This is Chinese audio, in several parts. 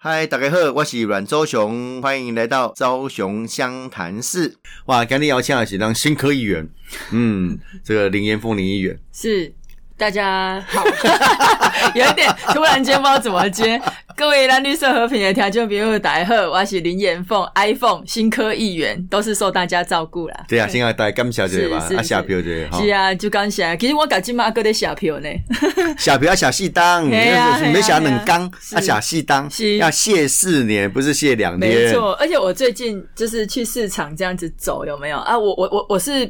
嗨，大家好，我是阮周雄，欢迎来到昭雄湘潭市。哇，今天邀请的是当新科议员，嗯，这个林彦凤林议员。是，大家好，有一点突然间不知道怎么接。各位蓝绿色和平的听众朋友，大家好，我是林延凤，iPhone 新科议员，都是受大家照顾啦。对啊，现在大家感谢这个吧，啊下票这个，是啊，就感谢。其实我甲今嘛搁在下票呢，下票要下四当，嘿啊就是没下两缸，是要下四当，是要谢四年，不是谢两年。没错。而且我最近就是去市场这样子走，有没有啊？我我我我是。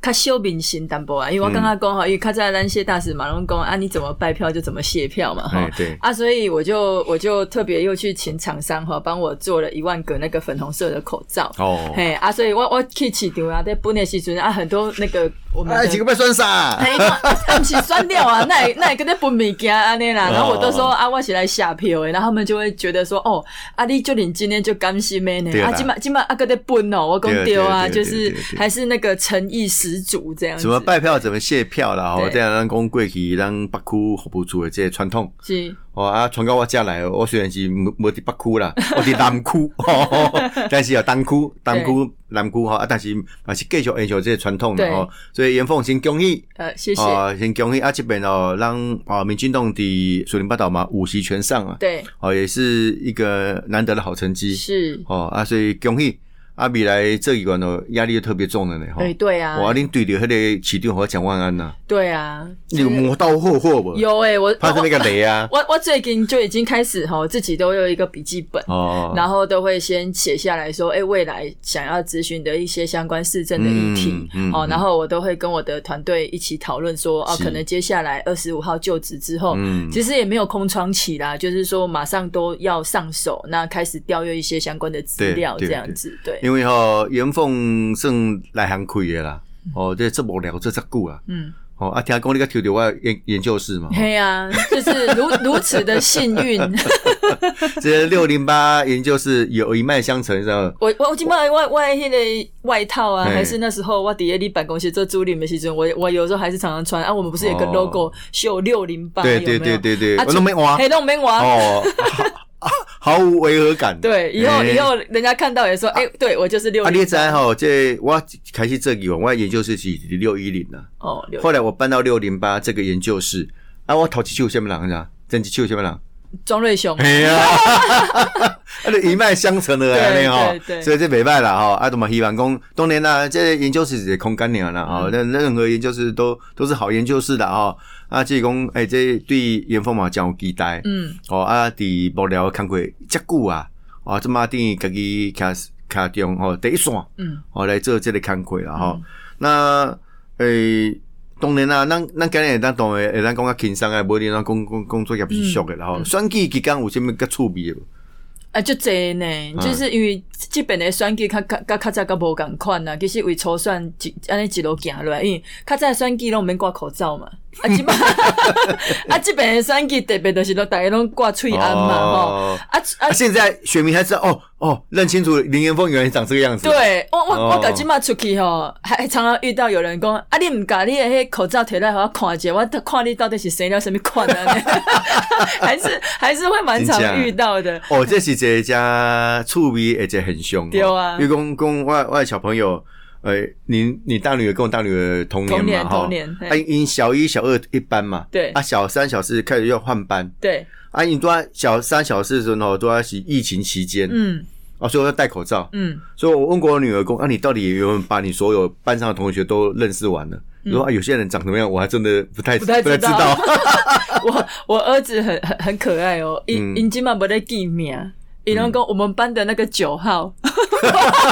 较小明心淡薄啊，因为我刚刚讲哈，因为较在那些大使马龙讲啊，你怎么拜票就怎么谢票嘛哈哎，。对，啊，所以我就我就特别又去请厂商哈，帮我做了一万个那个粉红色的口罩。哦，嘿啊，所以我我去市场啊，在本的时阵啊，很多那个我们哎，几个被算啥？嘿，我啊，不是酸掉啊，那也那也跟那分物件安尼啦。然后我都说哦啊，我是来下票的，然后他们就会觉得说，哦，啊，你就你今天就甘心的呢啊，今晚今晚啊个在分哦，我讲对丢啊，就是还是那个诚意十足这样子。怎么拜票，怎么谢票啦？哦，这样咱讲过去咱北区服务处的这些传统。是哦啊，传到我遮来，我虽然是无无伫北区啦，我伫南区，哦但是有东区、东区、南区吼啊，但是还是继续延续这个传统的对吼，所以严凤先恭喜，呃，谢谢。哦，先恭喜啊！这边哦，让哦民进党的树林八岛嘛五席全上啊，对，哦，也是一个难得的好成绩是，哦啊，所以恭喜啊！未来这一关哦，压力就特别重了呢哈。哎，对啊，哇，恁对着迄个起点和蒋万安呐，对啊，你有磨刀霍霍不？有哎，我怕是那个雷啊！我我最近就已经开始哈，自己都有一个笔记本，哦，然后都会先写下来说，哎、未来想要咨询的一些相关市政的议题，哦，嗯嗯嗯然后我都会跟我的团队一起讨论说，哦，是可能接下来二十五号就职之后，嗯其实也没有空窗期啦，就是说马上都要上手，那开始调阅一些相关的资料，这样子，对，因为吼严凤算内行开的啦，哦，这这无聊这遮久啊，嗯，哦啊，听讲你个抽到我的研研究室嘛，嘿啊、就是如 如此的幸运，这六零八研究室有一脉相承，是吧？我我我今麦外外迄个外套啊，还是那时候我底下你办公室做助理的时阵，我我有时候还是常常穿。啊。我们不是有个哦。logo 秀六零八，对对对对对啊我都没挖黑都没换。哦，毫 毫无违和感。对，以后哎。以后人家看到也说，哎，对我就是六啊，你零知道吼，这我开始这个，我的研究室是六一零啊，哦，后来我搬到六零八这个研究室，啊，我头一手什么人啊？真一手什么人？庄瑞雄，哎呀，啊，就一脉相承的安尼对所以这袂歹啦吼，啊，都嘛希望讲，当然啦，这研究室是空干鸟啦吼，任任何研究室都都是好研究室的吼，啊，即讲诶，即对研发嘛真有期待，嗯，哦啊，伫幕僚工过遮久啊，哦，即马等于家己卡卡中吼第一线，嗯，哦来做即个工过啦吼，那诶。当然啦，咱咱今日会当当会会当讲较轻松诶，无你咱工工工作业是俗诶啦吼。选举期间有啥物较趣味诶无？啊，就这呢，就是因为即边的选举较较较较早较无共款啦，其实为初选一安尼一路行落来，因为较早的选举拢免挂口罩嘛，啊，即摆 啊这边的选举特别就是都大家拢挂喙安嘛吼，哦啊啊啊，现在选民还知道哦哦，认清楚林元峰原来长这个样子。，对，我我哦我搞即马出去吼，还还常常遇到有人讲，啊，你毋甲你的迄口罩摕来互我看者，我看你到底是生了什么款啊？还是还是会蛮常遇到的。哦，这是一个加趣味的一个现象。对啊因为讲讲我我的小朋友，呃，你你大女儿跟我大女儿同年嘛，哈？同年啊，因小一、小二一班嘛，对。啊，小三、小四开始要换班，对，啊，你都在小三、小四的时候呢，都在是疫情期间，嗯。啊，所以我要戴口罩，嗯，所以我问过我女儿公，啊，你到底有没有把你所有班上的同学都认识完了？你说啊，有些人长什么样，我还真的不太嗯不太知知道。我我儿子很很很可爱哦，嗯。因因今嘛不在记名。伊拢讲我们班的那个九号，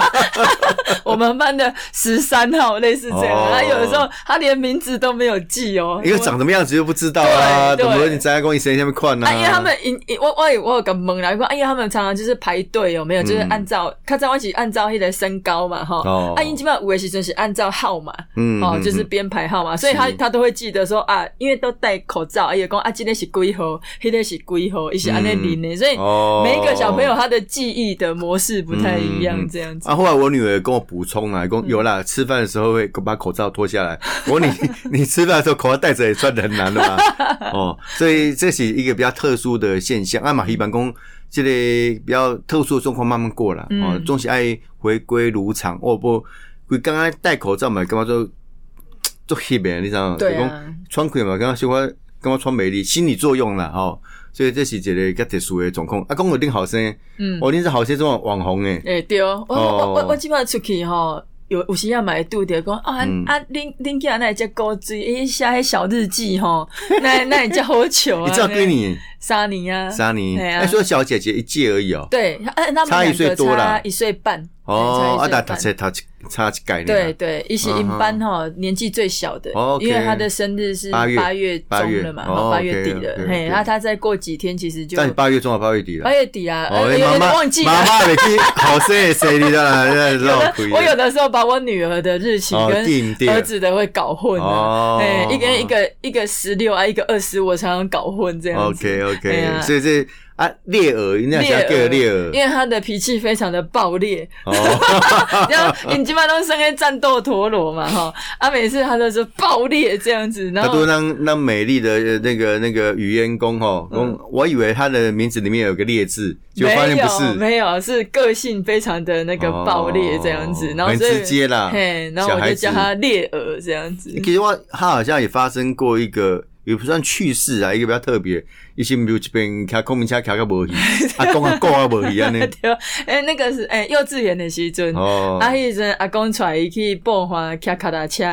我们班的十三号，类似这样。哦。他有的时候他连名字都没有记哦，因为长什么样子又不知道啊，怎么你在公医生下面看呢？啊，因为他们我我有我有个懵啦，讲，因为他们常常就是排队有没有？就是按照他在一起按照迄个身高嘛，哈。嗯哦。啊，因基本上有的时阵是按照号码，哦，嗯哦就是编排号码，所以他他都会记得说啊，因为都戴口罩，也讲啊，今天是几号，那天是几号，一些安尼领的，所以哦。每一个小朋友他的记忆的模式不太一样嗯，这样子。啊，后来我女儿跟我补充了，讲有啦，吃饭的时候会把口罩脱下来。我说你 你吃饭的时候口罩戴着也算的很难的嘛。哦，所以这是一个比较特殊的现象。啊，马一般公这类比较特殊的状况慢慢过了，嗯哦，总是爱回归如常。哦不，规刚刚戴口罩嘛，干嘛做 做黑的，你知道吗？对啊穿开嘛，感觉小可感觉穿美丽，心理作用啦，吼。所以这是一个较特殊的状况。啊，讲有顶好生，嗯，哦，恁是好些这种网红诶，诶、对，我我哦我我即摆出去吼，有有时要买拄着讲啊、嗯啊，恁恁囝那只高追，伊写迄小日记吼，那那也叫好笑啊！你知道几年？三年啊，三年？对啊哎，说小姐姐一届而已哦。对，哎，他们差一岁多啦差一岁半。哦，啊，对差但一岁半读册读差一概念。对，对，一起嗯银班哈，年纪最小的因为他的生日是八月八月中了嘛，八月底了，嘿，那他再过几天其实就在八月中啊，八月底了八。月底啊，有点忘记了妈。妈没去好生的生你的亏。我有的时候把我女儿的日期哦跟儿子的会搞混哦一个一个一个十六啊，一个二十，我常常搞混这样子。OK 哎 OK，所以这啊猎耳，你那叫儿，猎耳因为他的脾气非常的暴烈，哦，然后你基本上都生在战斗陀螺嘛哈，啊每次他都是爆裂这样子，然后。他都让让美丽的呃那个那个语言工哈，嗯。我以为他的名字里面有个烈字，结果发现不是，没有是个性非常的那个爆裂这样子，哦然后所以直接啦嘿，然后我就叫他烈儿这样子。其实我他好像也发生过一个。也不算趣事啊，一个比较特别，一些比如这边开空明车开个无去，阿公阿狗啊无去安尼。对，哎，那个是哎幼稚园的时阵，哦，啊，迄阵阿公带伊去报花骑卡踏车，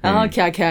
然后骑骑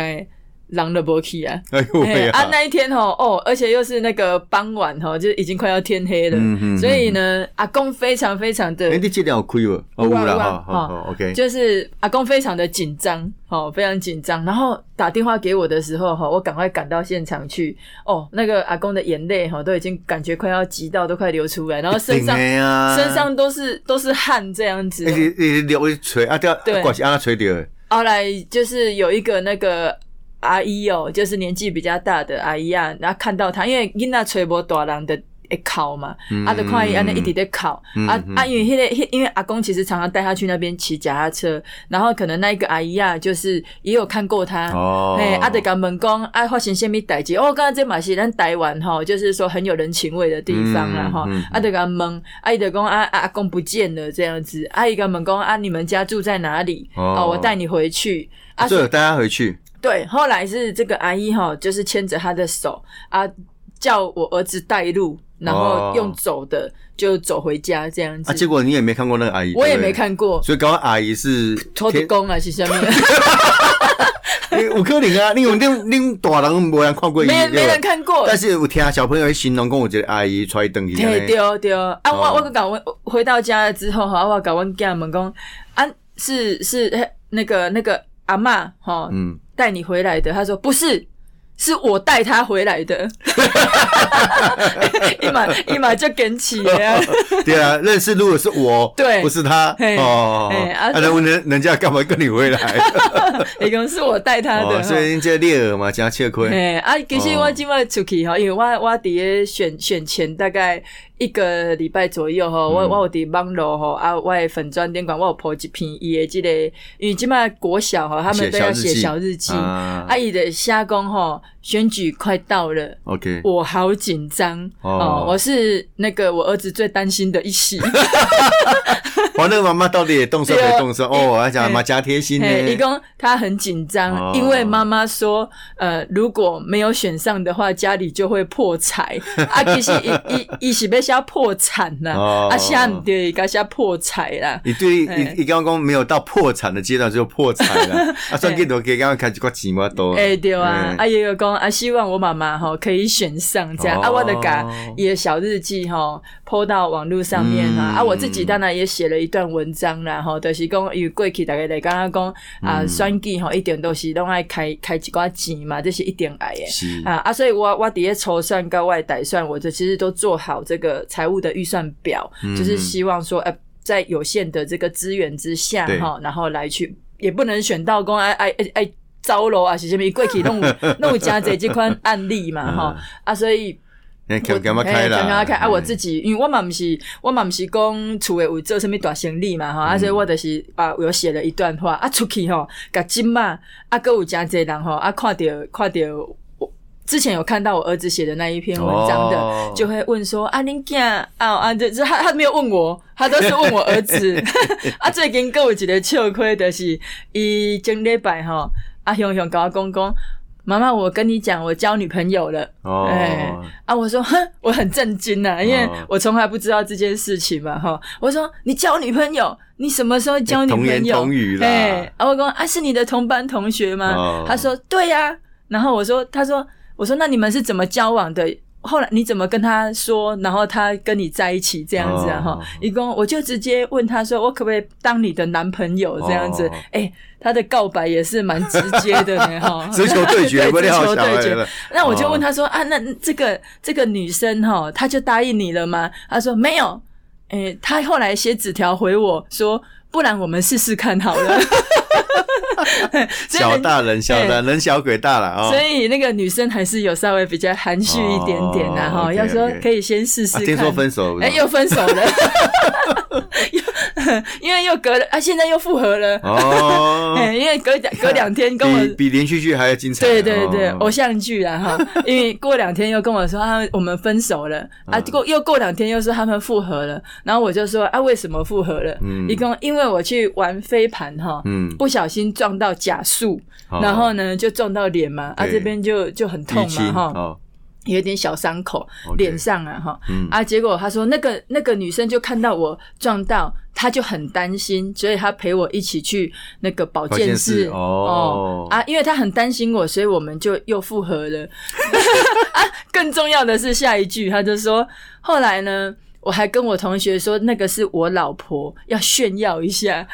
人都无去啊。哎呦喂嘿啊，啊！那一天哦，哦，而且又是那个傍晚哦，就已经快要天黑了，嗯嗯所以呢，阿公非常非常的哎，你这点有亏无？哦，有啦，哈，好好，OK。就是阿公非常的紧张，哦，非常紧张。然后打电话给我的时候，哈，我赶快赶到现场去。哦，那个阿公的眼泪，哈，都已经感觉快要急到都快流出来，然后身上、啊身上都是都是汗这样子哎，。你你流一吹啊，掉，对怪是安那吹掉的。后来就是有一个那个阿姨哦，就是年纪比较大的阿姨啊，然后看到他，因为囡仔吹无大人的。会哭嘛，啊，就看伊安尼一直在哭，嗯啊啊，因为迄、个，因为阿公其实常常带他去那边骑脚踏车，然后可能那一个阿姨啊，就是也有看过他，哦嘿，啊，就甲问讲，啊，发生什么代志？哦，刚刚这嘛是咱台湾吼，就是说很有人情味的地方啦吼，嗯嗯啊，就甲问，啊，伊就讲啊啊阿公不见了这样子，阿姨甲问讲啊，你们家住在哪里？哦哦，我带你回去。啊，所以有带他回去。对，后来是这个阿姨哈，就是牵着他的手啊，叫我儿子带路，然后用走的就走回家这样子。啊，结果你也没看过那个阿姨，我也没，看过，所以刚刚阿姨是拖着工啊是下面，你 有可能啊，你有恁恁大人没人看过伊，没人没人看过。但是有听小朋友会形容讲，有一个阿姨出来登去，对对对，啊，我哦。我搞我回到家了之后哈，我搞阮囝问讲啊，是是那个那个阿嬷哈嗯，带你回来的，他说不是。是我带他回来的，一马一马就跟起。对啊，认识如果是我，对不是他，嘿哦，嘿啊啊，那问人人家干嘛跟你回来？伊讲是我带他的哦，哈，所以这猎耳嘛，加吃亏，哎啊，其实哦我今晚出去哈，因为我我伫咧选选前大概一个礼拜左右哈，嗯。我我有伫网络吼啊，我的粉砖点管我有 po 一篇伊的即个，因为即摆国小吼，他们都要写写小日记，啊。啊，伊的瞎工吼，选举快到了。，OK，我好紧张。哦。哦！我是那个我儿子最担心的一席，我那个妈妈到底也动手没动手？哦，我还讲嘿妈家贴心呢，一呢，共他很紧张，哦。因为妈妈说，呃，如果没有选上的话，家里就会破财。啊，其实伊伊伊是要写破产了，哦。啊，写唔对，伊该写破财啦。你对嘿你你刚刚没有到破产的阶段就破产了，啊，算给多给刚刚开始挂钱嘛多，哎、对啊。嗯，啊也有讲啊，希望我妈妈哈可以选上这样、哦。啊，我的把伊的小日记哈 po 到网络上面啊，嗯。啊我自己当然也写了一段文章啦，吼，就是讲因为过去大家来刚刚讲啊，嗯选举吼一定都是拢爱开开几寡钱嘛，这是一定爱的。啊啊！所以我我底下筹算跟外打算，我这其实都做好这个财务的预算表，嗯就是希望说，呃，在有限的这个资源之下对哈，然后来去，也不能选到公爱爱爱爱招楼啊，是什么过去弄 弄加这这款案例嘛 哈啊，所以。你看干嘛开啦？刚刚开啊！我自己己，因为我嘛不是，我嘛不是讲厝诶有做什么大生意嘛吼，啊，所以我就是啊，有写了一段话啊，出去吼，甲金嘛，啊，搁有诚济人吼，啊，看着看到之前有看到我儿子写的那一篇文章的，哦就会问说啊，恁囝啊啊，这这他他没有问我，他都是问我儿子。啊，最近跟我一个笑亏的是，伊前礼拜吼，啊雄雄甲我讲讲，妈妈，我跟你讲，我交女朋友了。哦，哎啊，我说哼，我很震惊呐、因为哦我从来不知道这件事情嘛，哈。我说你交女朋友，你什么时候交女朋友？同言同语啦哎，啊，我说啊，是你的同班同学吗？哦他说对呀、然后我说，他说，我说那你们是怎么交往的？后来你怎么跟他说？然后他跟你在一起这样子啊？哈、哦一共我就直接问他说，我可不可以当你的男朋友这样子哦？哎、他的告白也是蛮直接的呢，哈，直球对决直球对决。那我就哦问他说、啊，那这个这个女生哈，她就答应你了吗？他说没有，哎、他后来写纸条回我说，不然我们试试看好了。所以小大人小大人小鬼大了啊！所以那个女生还是有稍微比较含蓄一点点呐、哦哈、要说可以先试试听说分手了。哎、又分手了，又 因为又隔了啊，现在又复合了。哦，哎、因为隔两隔两天跟我比比连续剧还要精彩。对对对，哦。偶像剧啊哈，因为过两天又跟我说啊，我们分手了。啊，嗯过又过两天又说他们复合了，然后我就说啊，为什么复合了？嗯。一共因为我去玩飞盘哈，嗯。不小心撞到假树，哦。然后呢就撞到脸嘛，啊对。这边就就很痛嘛哈。哦，有点小伤口脸上啊哈、嗯。啊，结果他说那个那个女生就看到我撞到，她就很担心，所以他陪我一起去那个保健保健室室哦啊，因为他很担心我，所以我们就又复合了。啊，更重要的是下一句，他就说后来呢。我还跟我同学说，那个是我老婆，要炫耀一下。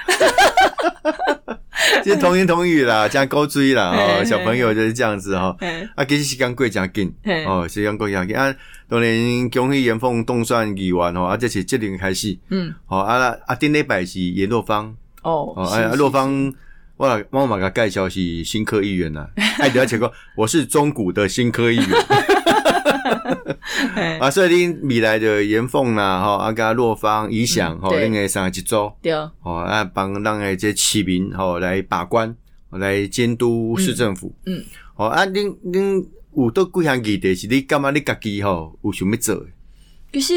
这童言同语啦，这样勾追啦 哦，小朋友就是这样子哈。哎啊，其实时间过真紧嘿。哦，时间过真紧。啊。当然，恭喜严凤冻蒜议员哦，啊，这是这年开始，嗯，吼啊啊，顶礼拜是严若芳。哦，哦，哎，啊若芳。我我马个介绍是新科议员呐，哎，了解过，我是中古的新科议员。哎 啊，所以恁未来的严凤啦，吼，啊，甲洛芳、怡翔吼，对恁个三个一组，对，吼啊，帮咱的这市民吼来把关，来监督市政府。嗯嗯吼啊，恁恁有倒几项议题是你感觉你家己吼有想要做的？其实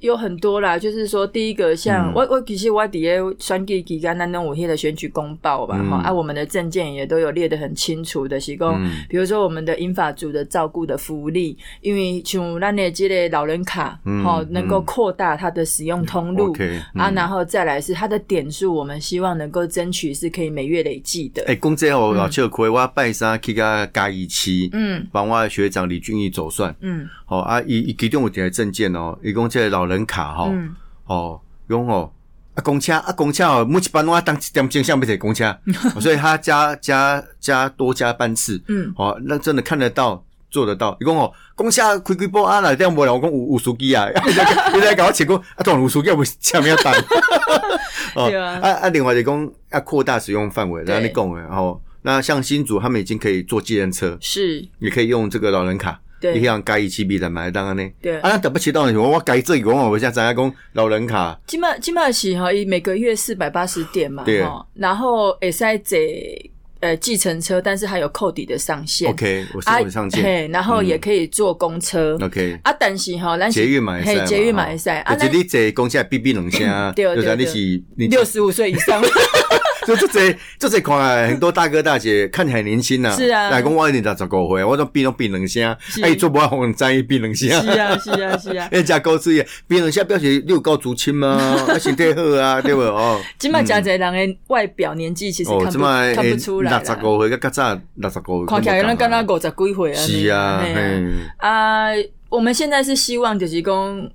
有很多啦，就是说，第一个像、嗯我我其实我底下选举期间，咱拢有迄个选举公报吧，嗯哈、啊，我们的证件也都有列得很清楚的，是讲，嗯比如说我们的英法族的照顾的福利，因为像咱的这类老人卡，嗯哈、能够嗯扩大它的使用通路。啊，嗯然后再来是它的点数，我们希望能够争取是可以每月累计的。诶，讲这我老笑亏，我拜三去甲嘉义期，嗯帮我的学长李俊义走算。嗯好啊，一一其中有一个证件哦，伊讲即个老人卡吼，嗯，哦，讲哦。啊，公车啊，公车哦，每一班我当一点钟想要坐公车，哦所以他加加加多加班次，嗯，哦，那真的看得到，做得到。伊讲哦，公车开开波啊，内底无人，我讲有有司机啊，伊在伊在甲我请讲，啊，当然有司机，我车名单。哦对啊啊啊，另外就讲要扩大使用范围，对然后你讲的，哦，那像新竹他们已经可以坐计程车，是，也可以用这个老人卡。对。你像嘉义七 B 的买当然呢，对。啊，那等不起到的时候，我改这个我现在知影讲老人卡，基本基本是哈，伊每个月四百八十点嘛，对。哈，然后会使坐呃计程车，但是还有扣抵的上限。OK，我生活上限嘿，然后也可以坐公车。，OK，啊，但是哈，咱是捷运嘛会使嘛，嘿捷运嘛会使。啊，你坐公车哔哔两声，对对对就是你是六十五岁以上，就这这这这看来很多大哥大姐看起来年轻呐，是啊。来讲我一年六十五岁，我都哔拢变两声，是。哎，做不好红在意变两声。是啊是啊是啊，因为加高注意，别人下表示你有够竹青吗？啊，身体好啊，对不？哦，今麦加侪人的外表年纪其实哦，看不即摆看不出来六十啦，五岁，较早六十五岁，看起来咱敢若五十几岁啊，是啊，啊，我们现在是希望就是讲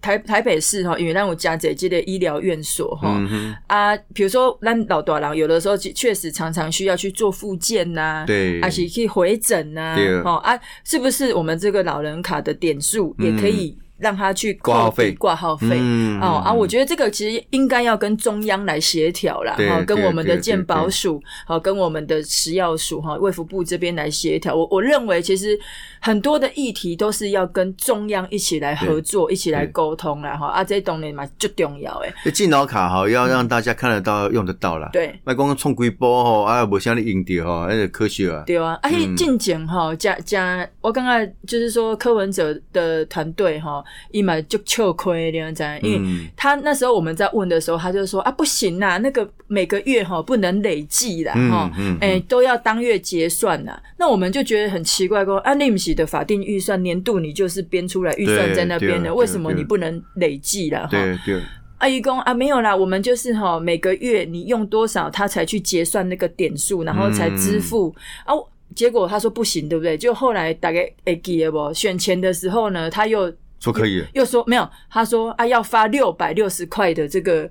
台台北市哈，因为咱有加这这的医疗院所哈。嗯，啊，比如说咱老大人有的时候确确实常常需要去做复健呐、对。还是去回诊呐、啊哦啊，是不是我们这个老人卡的点数也可以让他去挂号费挂号费嗯哦啊，嗯我觉得这个其实应该要跟中央来协调啦，对哈，跟我们的对健保署，好，跟我们的食药署哈，卫福部这边来协调。我我认为其实很多的议题都是要跟中央一起来合作，一起来对沟通啦，哈啊，这东西嘛就重要诶。这敬老卡哈要让大家看得到、用得到啦。对，卖光冲几波吼，啊，无像你用着吼，那就科学啊。对啊，而且嗯进前哈，加加，我刚刚就是说柯文哲的团队哈，伊嘛就糗亏了，知道吗因为嗯他那时候我们在问的时候，他就说啊，不行啦，那个每个月哈不能累计啦，嗯哈、嗯哎、都要当月结算啦。那我们就觉得很奇怪，说啊，利姆喜的法定预算年度你就是编出来预算在那边的，对为什么你不能累计了？哈，对对，阿姨公啊，没有啦，我们就是哈，每个月你用多少，他才去结算那个点数，然后才支付、啊。结果他说不行，对不对？就后来大概哎记得不？选钱的时候呢，他又说可以。又说没有，他说啊要发六百六十块的这个。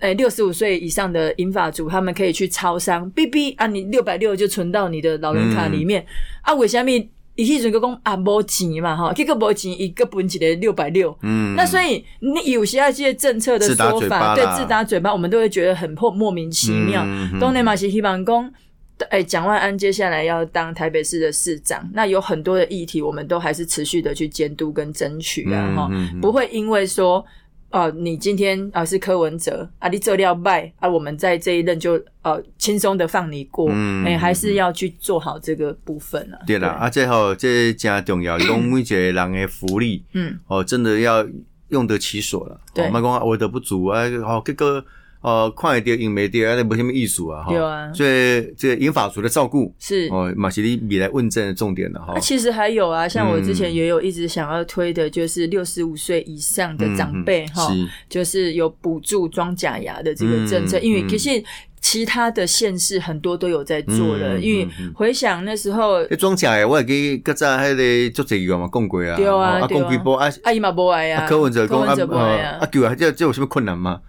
呃，六十五岁以上的银发族，他们可以去超商，B B 啊，你六百六就存到你的老人卡里面、啊。为什么？伊迄阵个讲啊，无钱嘛哈，结果无钱，一个分一个六百六，嗯，那所以你有些这些政策的说法，对自打嘴巴，我们都会觉得很破莫名其妙。东内马西希望公，哎，蒋万安接下来要当台北市的市长，那有很多的议题，我们都还是持续的去监督跟争取啊，哈、嗯嗯不会因为说。哦，你今天啊是柯文哲啊，你这料败啊，我们在这一任就呃轻松的放你过，嗯哎、还是要去做好这个部分啊。对啦，啊，最后这真重要，用每一个人的福利，嗯，哦，真的要用得其所了。对哦，莫讲我的不足啊，哦，结果哦，看会到用袂到，啊，那无什么意思啊，哈。对啊。所以这个银发族的照顾，是。哦，嘛是你未来问政的重点了哈。啊，。其实还有啊，像我之前嗯。也有一直想要推的，就是六十五岁以上的长辈哈、嗯就是有补助装假牙的这个政策，因为其实其他的县市很多都有在做了，嗯因为回想那时候迄装假的，我也记较早迄个做这个嘛讲过啊，对啊哦啊对啊。讲几波啊，阿姨嘛不爱啊，啊柯文哲讲啊柯文哲不爱啊，啊啊，叫啊，这这有什么困难吗？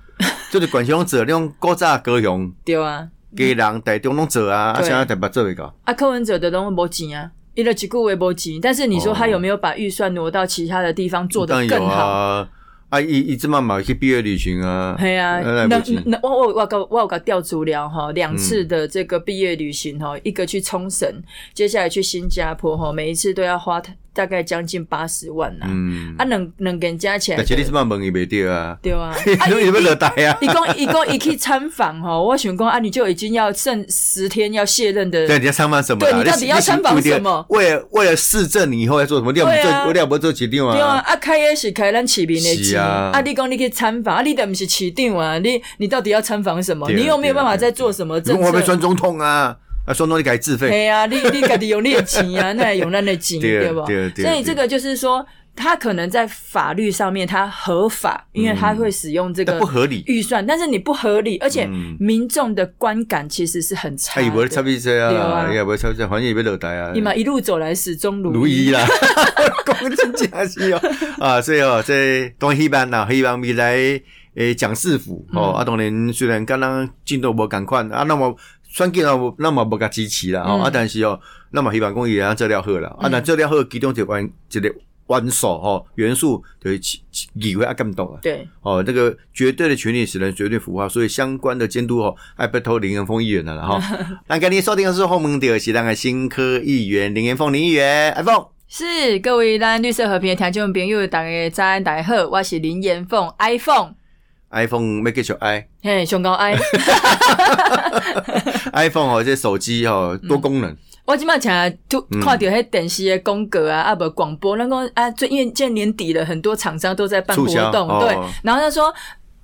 就是管乡做，那种古早高雄对啊，家人台中拢做啊，啊，对现在台北做未到。啊柯文哲的拢无钱啊。一了几个月没钱，但是你说他有没有把预算挪到其他的地方做得当然有更好？啊，啊，伊伊即嘛嘛有去毕业旅行啊，系啊，啊那那我我我搞我有搞调足疗哈，两次的这个毕业旅行哈，一个去冲绳，接下来去新加坡哈，每一次都要花大概将近八十万呐、嗯，啊，两两个人加起来但，是你即嘛问伊袂着啊，对啊，因为要落台啊。一共一共一去参访哈，我想讲啊，你就已经要剩十天要卸任的，对，你要参访什么啦？对你到底要参访什么为了为了市政，你以后要做什么？你要不对啊做，你要不做市长对啊，啊？啊开也是开咱市民的是钱，啊啊，你讲你去参访，啊，你都不是市长啊，你你到底要参访什么？对啊你又没有办法对啊再做什么政策你讲我要？选总统啊，啊，选总统你该自费。对啊，你你家己用你的钱啊，那也用咱的钱，对对不？对对所以这个就是说，他可能在法律上面他合法，因为他会使用这个不合理预算，但是你不合理，而且嗯民众的观感其实是很差他也不会差的。别这对啊，啊也不会差别，反正也要落台啊。你嘛一路走来始终如如意啦，讲真假是哦，啊，所以哦，这当然希望啦，希望未来诶蒋市府哦，啊，当然虽然刚刚进度无赶快啊，那么选举啊，那么无甲支持啦，哦，嗯啊，但是哦，那么希望讲伊安做了好啦，啊，但做了好，其中一个元一个元素吼元素就是议会啊监督啊。对，哦，这个绝对的权利使人绝对腐化，所以相关的监督哦，爱拜托林元峰议员了啦哈。那 今天收听的是后门的是咱的新科议员林元峰林议员，iPhone。是各位咱绿色和平的听众朋友，大家早安，大家好，我是林延凤，iPhone，iPhone 要继续 i，嘿，上高 i。iPhone 哦，这手机哦多功能，我今麦常突嗯。看到迄电视的广告啊，啊不广播，那个啊，最因为现在年底了，很多厂商都在办活动，哦。对，然后他说。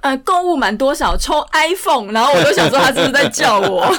呃，购物满多少抽 iPhone，然后我都想说他是不是在叫我？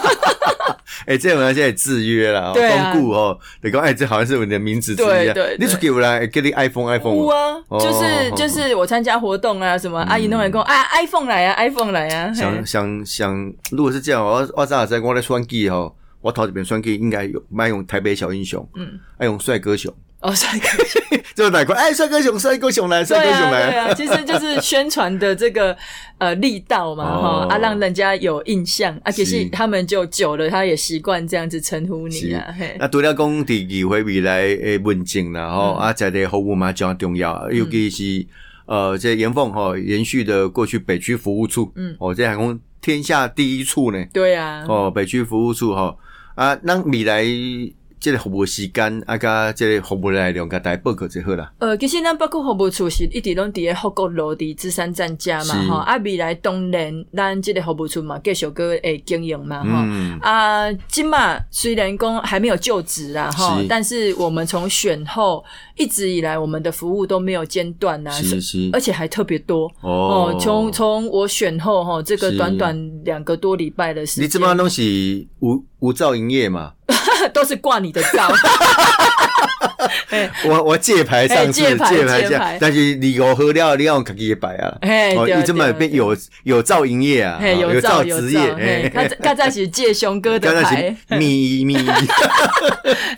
哎、这种人现在制约了，对啊。公顾哦，你讲哎，这好像是我的名字之一啊。对对对。你出给我来给你 iPhone 有啊，哦就是哦就是我参加活动啊，什么阿姨弄来跟我啊 iPhone 来啊，iPhone 来啊，想想想，如果是这样，我我早在我在选举吼，我头一遍选举应该有卖用台北小英雄，嗯，爱用帅哥熊，哦，帅哥。熊，就哪块？哎，帅哥熊，帅哥熊来，帅哥熊来。对啊，其实就是宣传的这个 呃力道嘛，哈、哦啊，让人家有印象。啊，其实是。他们就久了，他也习惯这样子称呼你啊，嘿，那除了讲第二回未来诶文静啦，吼、嗯啊，在的服务嘛就重要，尤其是呃，这严凤哈延续的过去北区服务处，嗯。哦，这还讲天下第一处呢，对啊，哦，北区服务处哈啊，那未来这个服务时间啊，甲即个服务内容，甲大家报告就好啦。呃，其实咱包括服务处是一直拢伫咧福国路伫芝山站家嘛，吼，啊，未来当然咱即个服务处嘛，继续个会经营嘛，吼、嗯，啊，即嘛虽然讲还没有就职啦，吼，但是我们从选后一直以来，我们的服务都没有间断呐，是是而且还特别多哦哦。从从我选后哈，这个短短两个多礼拜的时间，你这帮东西无无照营业嘛？都是挂你的照。哎 我我借牌上市，哎借牌借牌。但是你有喝料，你要用自己的牌啊。哦，你这么变有有造营业啊，嘿，哦照照职业，他他在是借熊哥的牌。是。咪咪，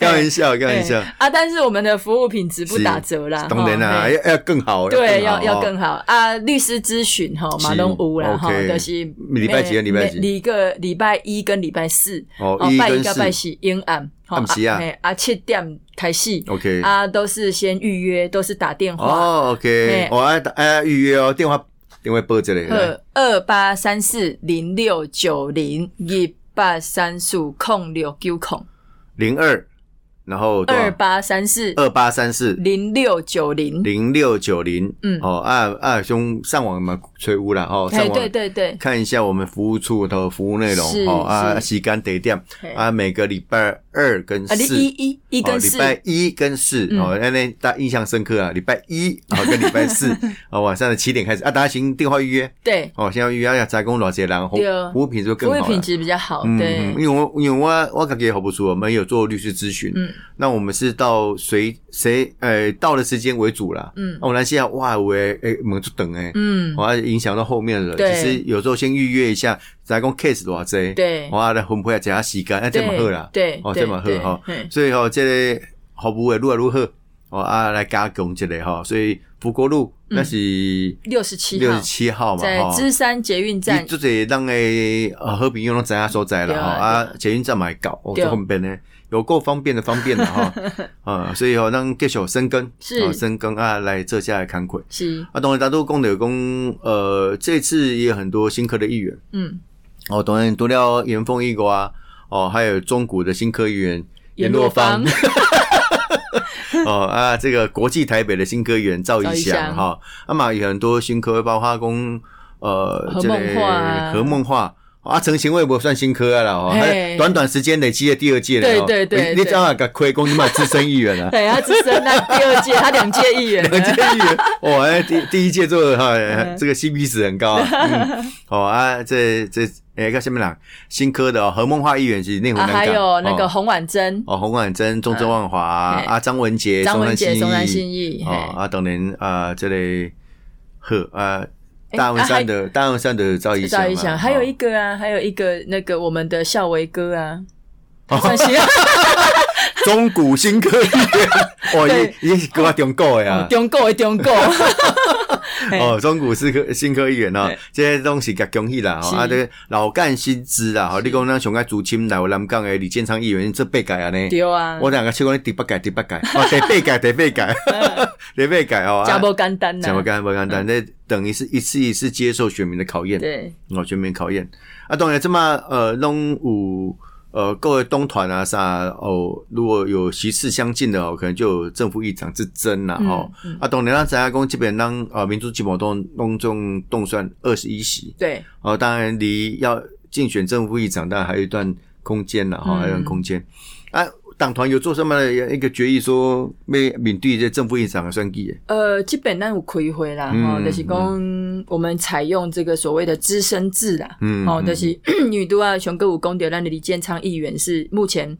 开玩笑，开玩笑，啊，但是我们的服务品质不打折啦，当然啦，要要更好，对，要要更好。啊！律师咨询哈，马东屋啦哈就是礼拜几跟礼拜几？每一个礼拜一跟礼拜四，哦一拜一跟拜四阴暗，吼暗时啊嘿啊七点开戏。OK，啊，都是先预约，都是打电话，哦，OK，嘿。我爱爱预约哦，电话电话拨这里，二二八三四零六九零一八三四空六九空零二，然后二八三四。二八三四。零六九零，零六九零，嗯。哦啊啊，兄上网嘛，吹污啦，哦，上哎，网对对对，看一下我们服务处的服务内容。是哦啊，是。时间地点。啊，每个礼拜二跟四。一一一哦，礼跟四，拜一跟四。嗯。哦，那那大家印象深刻啊！礼拜一啊跟礼拜四。啊 晚上的七点开始。啊，大家行电话预约。对，哦，先要预约要加工多少人，服对服务品质会更好啦。服务品质比较好，嗯，对。嗯，因为我因为我我感觉好不错，我们有做律师咨询，嗯那我们是到谁谁呃到的时间为主啦，嗯。啊我们现在哇，我诶门就等诶，嗯，我要影响到后面的人，对。其实有时候先预约一下，再讲 case 多少济，对。我来分配一下时间，那这么好啦，哦，对哦这么好哈，所以吼，这个服务诶，如何如何，哦啊来加强这个哈，所以福国路那是六十七号。六十七号嘛，在哈。芝山捷运站，就是让诶呃好朋友拢知影所在啦对啊哈啊，捷运站嘛会到，哦，这方便呢，有够方便的方便的哈。啊，所以吼让继续深耕，是。哦深耕啊来这下来看会。是。啊，当然，大都讲的讲，呃，这次也有很多新科的议员。嗯，哦，当然除了严凤一瓜哦，还有中古的新科议员严若芳。哦啊，这个国际台北的新科议员赵赵一一翔翔。哈，那么有很多新科，包括公呃，何这个梦话啊何梦话。啊，陈行卫不算新科啊了哦，嘿。他短短时间累积了第二届了哦。对对对对你你这样个亏公，你买资深议员啊，对，他资深那 第二届，他两届议员，两届议员，哇，哎第第一届做的哈，嗯。这个 CP 值很高啊。嗯，哦啊，这这诶，看下面啦，新科的哦，何梦华议员是内湖啊，南港，还有那个哦洪婉珍、哦，洪婉珍、钟镇万华嘿啊，张文杰、张文杰、松松南南信义，哦嘿。啊，当然啊，这类贺啊，诶大文山的大文山的赵一翔，赵一翔，还有一哦个啊，还有一个那个我们的孝维哥啊，哦。算是。中古新科 哦，对。也也是歌啊中国的啊。中国的中国，嘿 哦，中古是科新科议员哦。嘿，这些东西甲恭喜啦！哦，啊，这个老干新知啦！吼，你讲咱上爱主亲来我南港的李建昌议员，这八届啊呢？对啊，我两个去讲第八届，第八届，哦，第八届，第八届，第八届哦，啊。加不简单呐，真不干不简单，那等于是一次一次接受选民的考验，对，哦，选民考验。啊，当然这么呃，拢有呃各位东团啊啥哦，如果有席次相近的哦，可能就有正副议长之争啦、嗯哦。嗯啊，当然咱知影讲基本上呃民主基本动动众动算二十一席对，哦，当然离要竞选正副议长，当然还有一段空间了，哈、嗯还有一段空间。啊，党团有做什么一个决议说要面对这政府议长的选举？呃，基本上有开会啦，嗯吼，就是讲我们采用这个所谓的资深制啦，嗯哦，嗯就是 女都啊，熊哥有公掉咱的李建昌议员是目前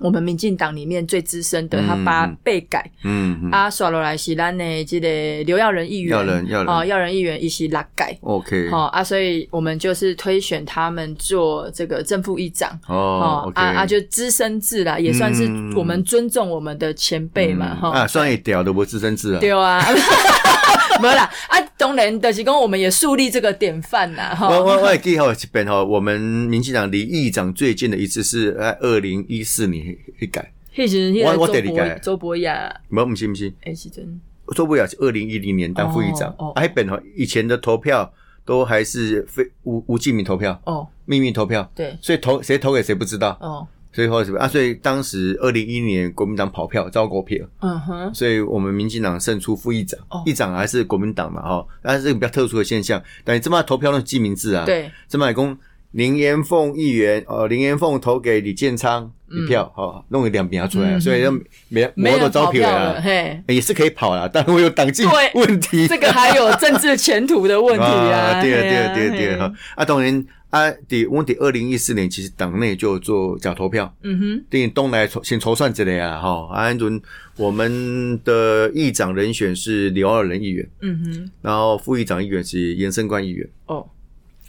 我们民进党里面最资深的，嗯他把嗯。被改。嗯嗯。啊，刷落来是咱的这个刘耀仁议员，耀仁耀仁哦，耀仁议员一起拉改，，OK，好、啊，所以我们就是推选他们做这个正副议长，哦啊啊，就资深制啦，也算是嗯。我们尊重我们的前辈嘛，哈、啊，算一屌的不资深制啊，对啊，没有啦，啊，当然的是讲我们也树立这个典范呐，哈，我我我也记好一遍哈，我们民进党离议长最近的一次是在二零一四年去改，迄时迄我我得理解周博雅，不，不是不是，哎，时阵，周伯雅是二零一零年当副议长。哦哦，啊，那本哈以前的投票都还是非无无记名投票，哦，秘密投票，对，所以投谁投给谁不知道，哦，所以后来什么啊？所以当时二零一一年国民党跑票遭国票，嗯哼，所以我们民进党胜出副议长哦，议长还是国民党嘛，哈，但是这个比较特殊的现象，但你这么投票都是记名字啊，，对，这么讲林延凤议员，哦，林延凤投给李建昌一票，哦，弄了两票出来，嗯。所以就没没有招票了，啊，嘿，也是可以跑了，但会有党纪对问题，这个还有政治前途的问题啊，对啊，对啊对啊对，啊哈。啊，当然啊，第问题二零一四年其实党内就做假投票。嗯哼，等于东来筹先筹算之类啊，哈，安顿我们的议长人选是刘二仁议员，嗯哼，然后副议长议员是严生官议员。哦，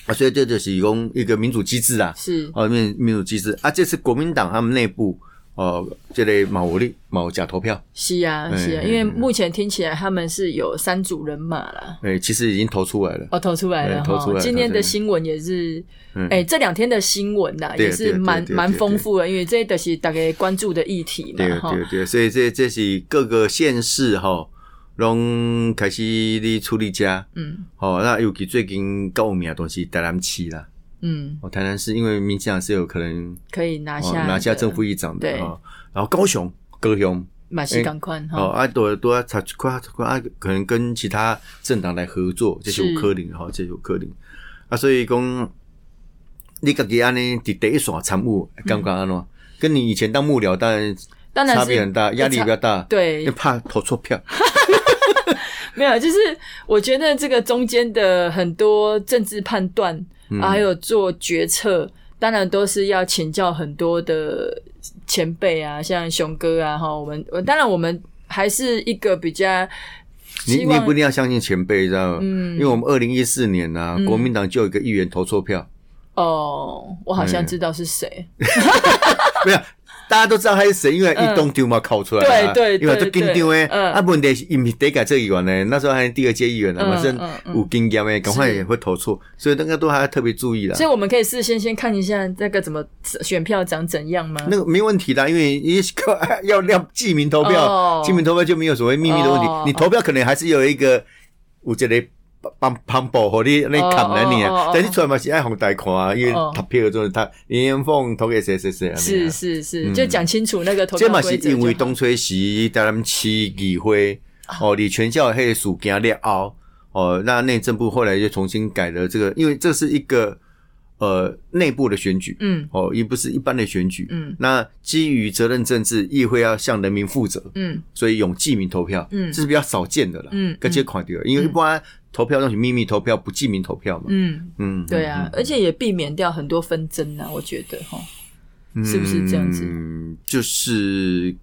啊，所以这就是一种一个民主机制啊，是，哦，民民主机制。啊，这次国民党他们内部哦，这类某力某假投票，是啊，哎是啊，哎因为目前听起来他们是有三组人马啦。哎，其实已经投出来了，哦，投出来了对投出来。今天的新闻也是嗯，哎，这两天的新闻呐，也是蛮蛮丰富的，因为这都是大家关注的议题嘛，哈。对对，所以这这是各个县市哈，拢开始咧处理家，嗯哦，那尤其最近高有名的东西台南市啦。嗯，哦，台南市因为民进党是有可能可以拿哦下拿下正副议长的啊哦，然后高雄、高雄马西赶快哦哈。啊多多啊，才快快啊，可能跟其他政党来合作，这是有可能哈，这是有可能啊，所以讲你家己安尼伫第一线参务，感觉安怎？跟你以前当幕僚当然当然差别很大，压力比较大，对。就，怕投错票。没有，就是我觉得这个中间的很多政治判断嗯。啊，还有做决策，当然都是要请教很多的前辈啊，像熊哥啊，哈，我们当然我们还是一个比较你你不一定要相信前辈，知道吗？嗯。因为我们二零一四年呢、嗯。国民党就有一个议员投错票，哦，我好像哎。知道是谁，没有，大家都知道他是谁，因为一东丢嘛考出来嘛，嗯对对因为都紧张对诶，嗯啊，问题是因为得改这个议员呢，那时候还是第二届议员呢，嗯嘛，是嗯嗯有经验诶，赶快也会投错，所以那个都还要特别注意啦所。以我们可以事先先看一下那个怎么选票长怎样吗？那个没问题的，因为也是靠要要记名投哦票，记名投票就没有所谓秘密的问题哦，你投票可能还是有一个，我觉得。帮帮保护你，你看了你啊但你出来嘛是爱红大看啊，因为哦。投票的时候他林延凤投给谁谁谁啊，是是是，嗯。就讲清楚那个投票这嘛是因为东吹西在咱们市议会哦，你全校黑事件了后，哦，那内政部后来就重新改了这个，因为这是一个呃内部的选举，嗯。哦，也不是一般的选举。嗯。那基于责任政治，议会要向人民负责，嗯。所以用记名投票，嗯。这是比较少见的啦。嗯跟这款的，因为一般投票那种秘密投票，不记名投票嘛。嗯，嗯，对啊，而且也避免掉很多纷争啊，我觉得哈，嗯是不是这样子？嗯，就是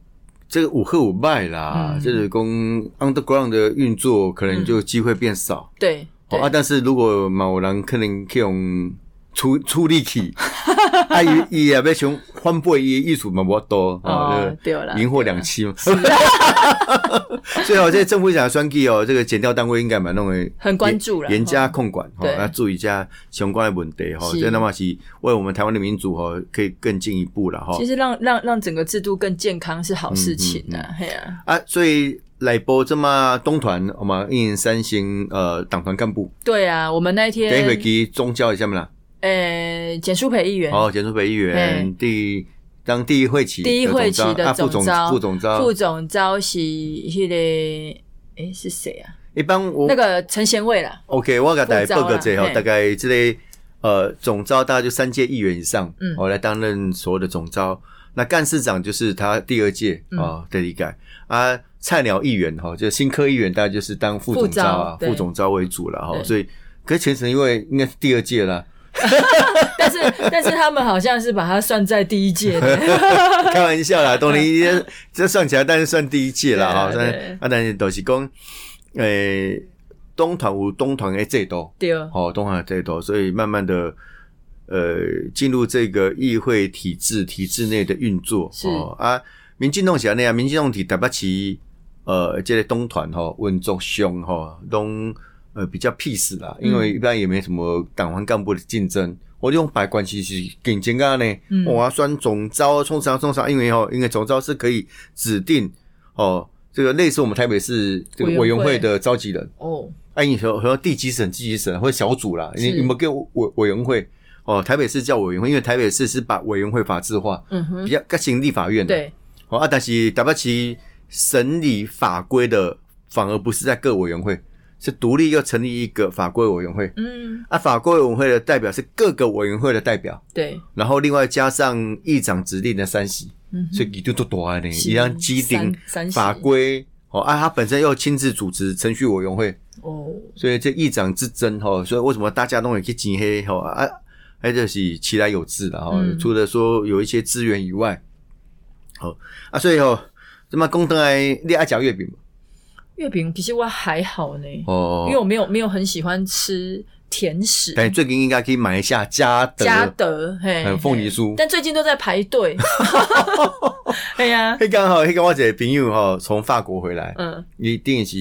这个五和五败啦，嗯。就是公 underground 的运作可能就机会变少。对啊，但是如果某人可能可以用出出力气，啊，伊伊也要想翻倍伊的艺术嘛无多哦哦，对啦赢货两期嘛。所以哦，这政府讲选举哦，这个检调单位应该蛮弄的很关注了严加控管哈，对要注意一下相关的问题哈。是这那么是为我们台湾的民主哈，可以更进一步了哈其。实让让让整个制度更健康是好事情嗯啊，嘿啊，啊，所以来波这么东团，我们一年三星呃党团干部，对啊，我们那一天等一会天，给宗教一下嘛啦。呃，简淑培议员，哦，简淑培议员第当第一会期第一会期的的总副总招。副总招是那个，诶是谁啊？一般我那个陈贤伟啦，OK，我给大家报个这哈，大概这类呃总招大概就三届议员以上，嗯。我、来担任所有的总招。那干事长就是他第二届嗯。哦的理解啊，菜鸟议员哈，就新科议员大概就是当副总招啊，副总招为主了哈，对。所以可是前程因为应该是第二届啦，但 但是但是他们好像是把它算在第一届的，开玩笑啦，东林这算起来，但是算第一届啦哈。对。啊但是都是讲，诶，东团有东团的制度，对，哦，东团的制度，所以慢慢的，呃，进入这个议会体制体制内的运作是。哦啊，民进党是安尼啊，民进党体台北市，呃，这个东团吼运作上吼拢呃比较 peace 啦，因为一般也没什么党环干部的竞争。我用白关系是竞争啊呢，我要选总招冲啥冲啥，因为哦，因为总招是可以指定哦，这个类似我们台北市这个委员会的召集人，哦，哎，你说和地级省、地级省或者小组啦，你是。你们跟委委员会哦，台北市叫委员会，因为台北市是把委员会法制化，嗯哼，比较跟行立法院的，对，哦啊，但是台北市审理法规的反而不是在各委员会，是独立又成立一个法规委员会。嗯，啊，法规委员会的代表是各个委员会的代表，对，然后另外加上议长指定的三席，嗯，所以你就多大呢？是一样基定三三席。法规。哦啊，他本身又亲自主持程序委员会，哦，所以这议长之争哈，所以为什么大家都会去挤黑哈啊？还就是其来有志的哈，嗯。除了说有一些资源以外，好啊，所以哦，这么公灯来你爱讲月饼吗月饼其实我还好呢，哦因为，我没有没有很喜欢吃甜食。但最近应该可以买一下嘉德。嘉德，嘿，嗯凤梨酥。但最近都在排队。哎呀，嘿，刚好嘿，刚我一个朋友哈从法国回来，嗯，一定是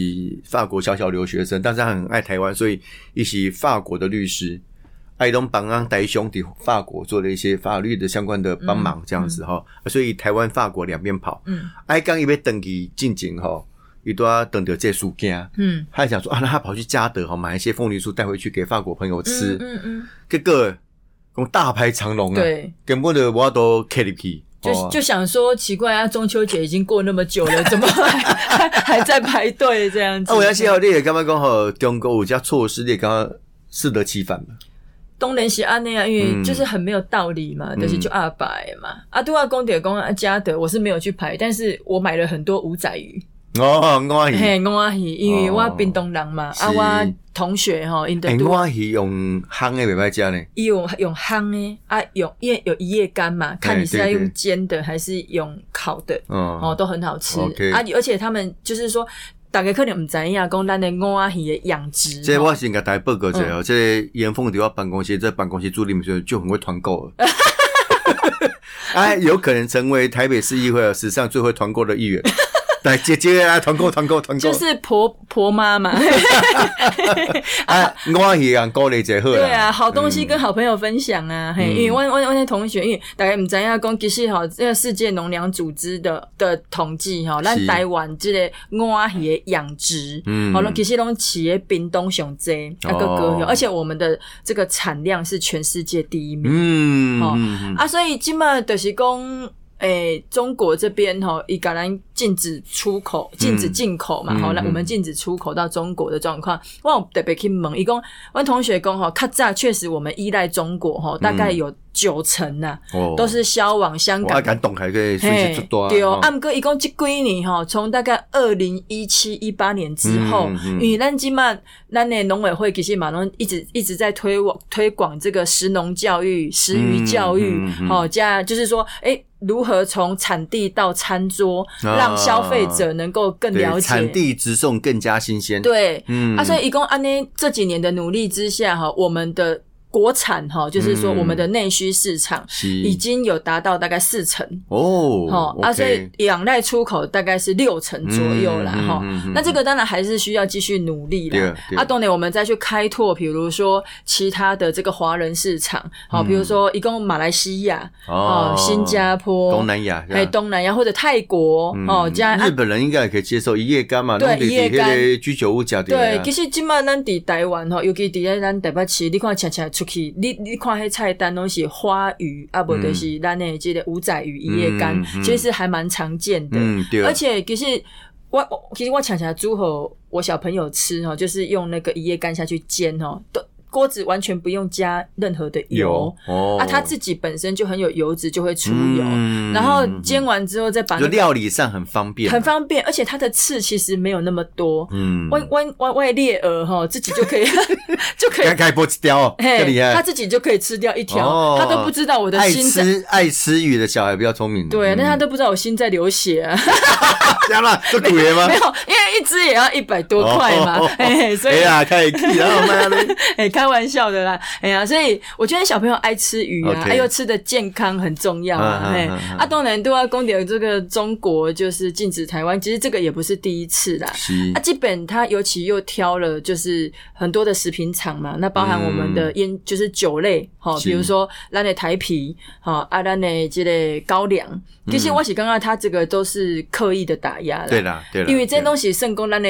法国小小留学生，但是他很爱台湾，所以一起法国的律师，爱东帮让台兄弟法国做了一些法律的相关的帮忙，这样子哈、所以台湾、法国两边跑。嗯。爱刚一被登记进境哈，伊都要等着这书件，嗯，他还想说啊，那他跑去嘉德哈买一些凤梨酥带回去给法国朋友吃，嗯嗯结果讲大排长龙，啊，对，根本就我都 K 入去，就就想说奇怪啊，中秋节已经过那么久了，怎么还还还在排队这样子？啊，我要写好，你也感觉讲吼，中国有这措施，你也感觉适得其反嘛？东联是安那样，因为就是很没有道理嘛，就是就二百嘛。啊，对啊，公点公啊，嘉德我是没有去排，但是我买了很多五仔鱼，哦，我喜，嘿，我喜，因为我哦冰东人嘛，啊，我同学吼，因哎，得我喜用烘的袂歹食呢。伊用用烘的啊，用因为有一夜干嘛，看你是在对对用煎的还是用烤的，哦哦，都很好吃啊，而且他们就是说。大家可能唔知影，讲咱的乌鱼的养殖，即我先给大家报告一下哦，这严凤伫我办公室，在办公室助理们就就很会团购了。哎，有可能成为台北市议会史上最会团购的议员。来，姐姐来团购，团购，团购。就是婆婆妈嘛，啊，我也让鼓励者好。对啊，好东西跟好朋友分享啊，嘿，嗯因为我我我那同学，因为大家唔知影讲，其实吼，这个世界农粮组织的的统计吼，咱台湾这个乌鱼的养殖，嗯好了，其实拢企业冰冻上济，啊个高哦而且我们的这个产量是全世界第一名。嗯，啊，所以今嘛就是讲，诶、中国这边吼，伊敢咱禁止出口、禁止进口嘛，吼、那、嗯。嗯我们禁止出口到中国的状况，我有特别去问，伊讲，阮同学讲吼，较早确实我们依赖中国吼，大概有九成呐、哦。都是销往香港。我敢动还可以顺嘿势做多对哦，啊啊，毋过伊讲即几年吼，从大概二零一七一八年之后，嗯嗯因为咱即嘛，咱的农委会其实嘛拢一直一直在推广推广这个食农教育、食鱼教育嗯嗯加就是说，诶、如何从产地到餐桌，啊。让消费者能够更了解。对产地直送更加新鲜。，对，嗯。啊，所以一共安妮这几年的努力之下哈，我们的国产哈，就是说嗯。我们的内需市场已经有达到大概四成。哦，哦，啊，所以仰赖出口大概是六成左右啦，哈、嗯嗯嗯嗯。那这个当然还是需要继续努力啦。啊，当然我们再去开拓，比如说其他的这个华人市场，好、比如说一共马来西亚、哦、新加坡、东南亚，还有东南亚或者泰国、嗯。哦，加啊。日本人应该也可以接受一夜干嘛？对一夜干。居酒屋食的对，其实今麦咱伫台湾哈，尤其伫咧咱台北市，你看常常出去，你你看迄菜单拢是花鱼，啊无就是咱诶即个五仔鱼、一夜干其实还蛮常见的。嗯对。而且其实我我其实我常常煮吼我小朋友吃吼，就是用那个一夜干下去煎吼，都锅子完全不用加任何的油哦啊，它自己本身就很有油脂，就会出油，嗯然后煎完之后再把、那料理上很方便，很方便，而且它的刺其实没有那么多。嗯，弯弯弯外裂额哈，自己就可以 就可以该，该剥掉哦，嘿厉害他。自己就可以吃掉一条，哦他都不知道我的爱心在。吃爱吃鱼的小孩比较聪明，对，嗯但他都不知道我心在流血啊！这样啦，这鬼吗没？有，因为一只也要一百多块嘛所以哎呀，开气，然后妈的，哎，开玩笑的啦，哎呀，所以我觉得小朋友爱吃鱼啊哎又吃的健康很重要啊，哎嗯嗯嗯嗯，啊，当然都要公点这个中国就是禁止台湾，其实这个也不是第一次啦。是。啊，基本他尤其又挑了，就是很多的食品厂嘛，那包含我们的烟，就是酒类，哈、比如说咱的台啤，哈啊，咱的这个高粱，其实我是刚刚他这个都是刻意的打压了，对啦，对啦，因为这些东西胜过咱的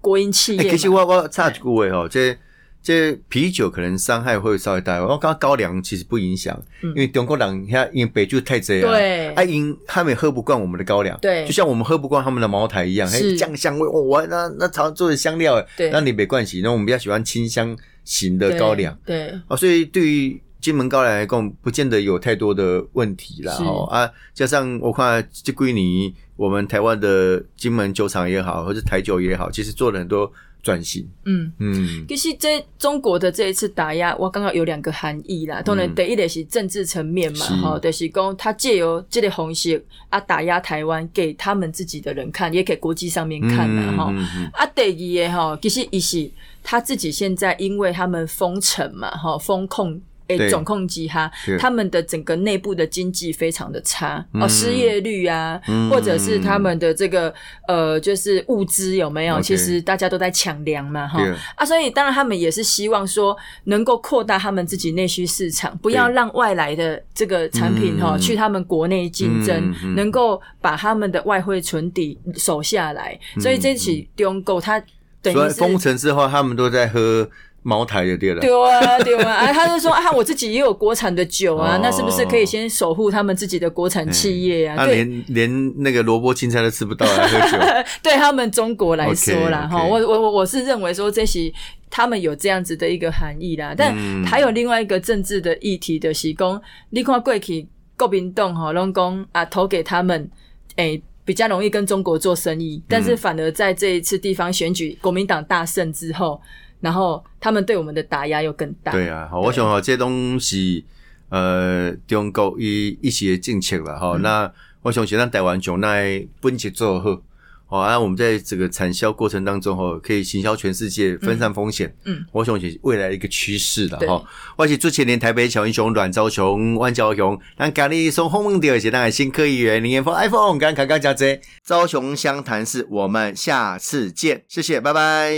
国营企欸业嘛。其实我我插一句话吼，这这啤酒可能伤害会稍微大。我刚刚高粱其实不影响，因为中国人他因为白酒太贼啊，嗯对。啊因他们也喝不惯我们的高粱，对。就像我们喝不惯他们的茅台一样，是。嘿酱香味，哦，我那那常做的香料，对。那你没关系，那我们比较喜欢清香型的高粱，对，哦，所以对于金门高粱来讲，不见得有太多的问题啦。是。哦啊，加上我看这归你我们台湾的金门酒厂也好，或者台酒也好，其实做了很多转型。嗯。嗯，其实这中国的这一次打压，我刚刚有两个含义啦。当然，第一个是政治层面嘛，是哈，就是讲他借由这个红线啊打压台湾，给他们自己的人看，也给国际上面看啦，哈、啊，第二个哈，其实一是他自己现在因为他们封城嘛，哈，封控。诶，对。总控机哈，他们的整个内部的经济非常的差、嗯。哦，失业率啊，嗯。或者是他们的这个呃，就是物资有没有其实大家都在抢粮嘛，哈。啊，所以当然他们也是希望说能够扩大他们自己内需市场，不要对让外来的这个产品哈、嗯。去他们国内竞争，能够把他们的外汇存底守下来。所以这起中购，他等于是所以封城之后，他们都在喝茅台就对了。对啊，对啊，啊，他就说啊，我自己也有国产的酒啊，哦。那是不是可以先守护他们自己的国产企业啊？他对，连连那个萝卜青菜都吃不到，还 喝酒。对他们中国来说啦，哈，我我我我是认为说这些他们有这样子的一个含义啦，但嗯。还有另外一个政治的议题的是讲，你看过去国民党哈，拢讲啊投给他们，诶、比较容易跟中国做生意，但是反而在这一次地方选举，国民党大胜之后，然后他们对我们的打压又更大。对啊，好我想哈，这东西呃，中国一一些政策了哈。嗯那我想是咱台湾从那本节做好。好，啊，我们在这个产销过程当中哈，可以行销全世界，分散风险。嗯，我想是未来的一个趋势了对哈。我是之前连台北小英雄、阮昭雄、万昭雄，咱家里送鸿蒙第二届，咱新科议员林彦峰 iPhone，刚刚刚讲这昭雄相谈室，我们下次见，谢谢，拜拜。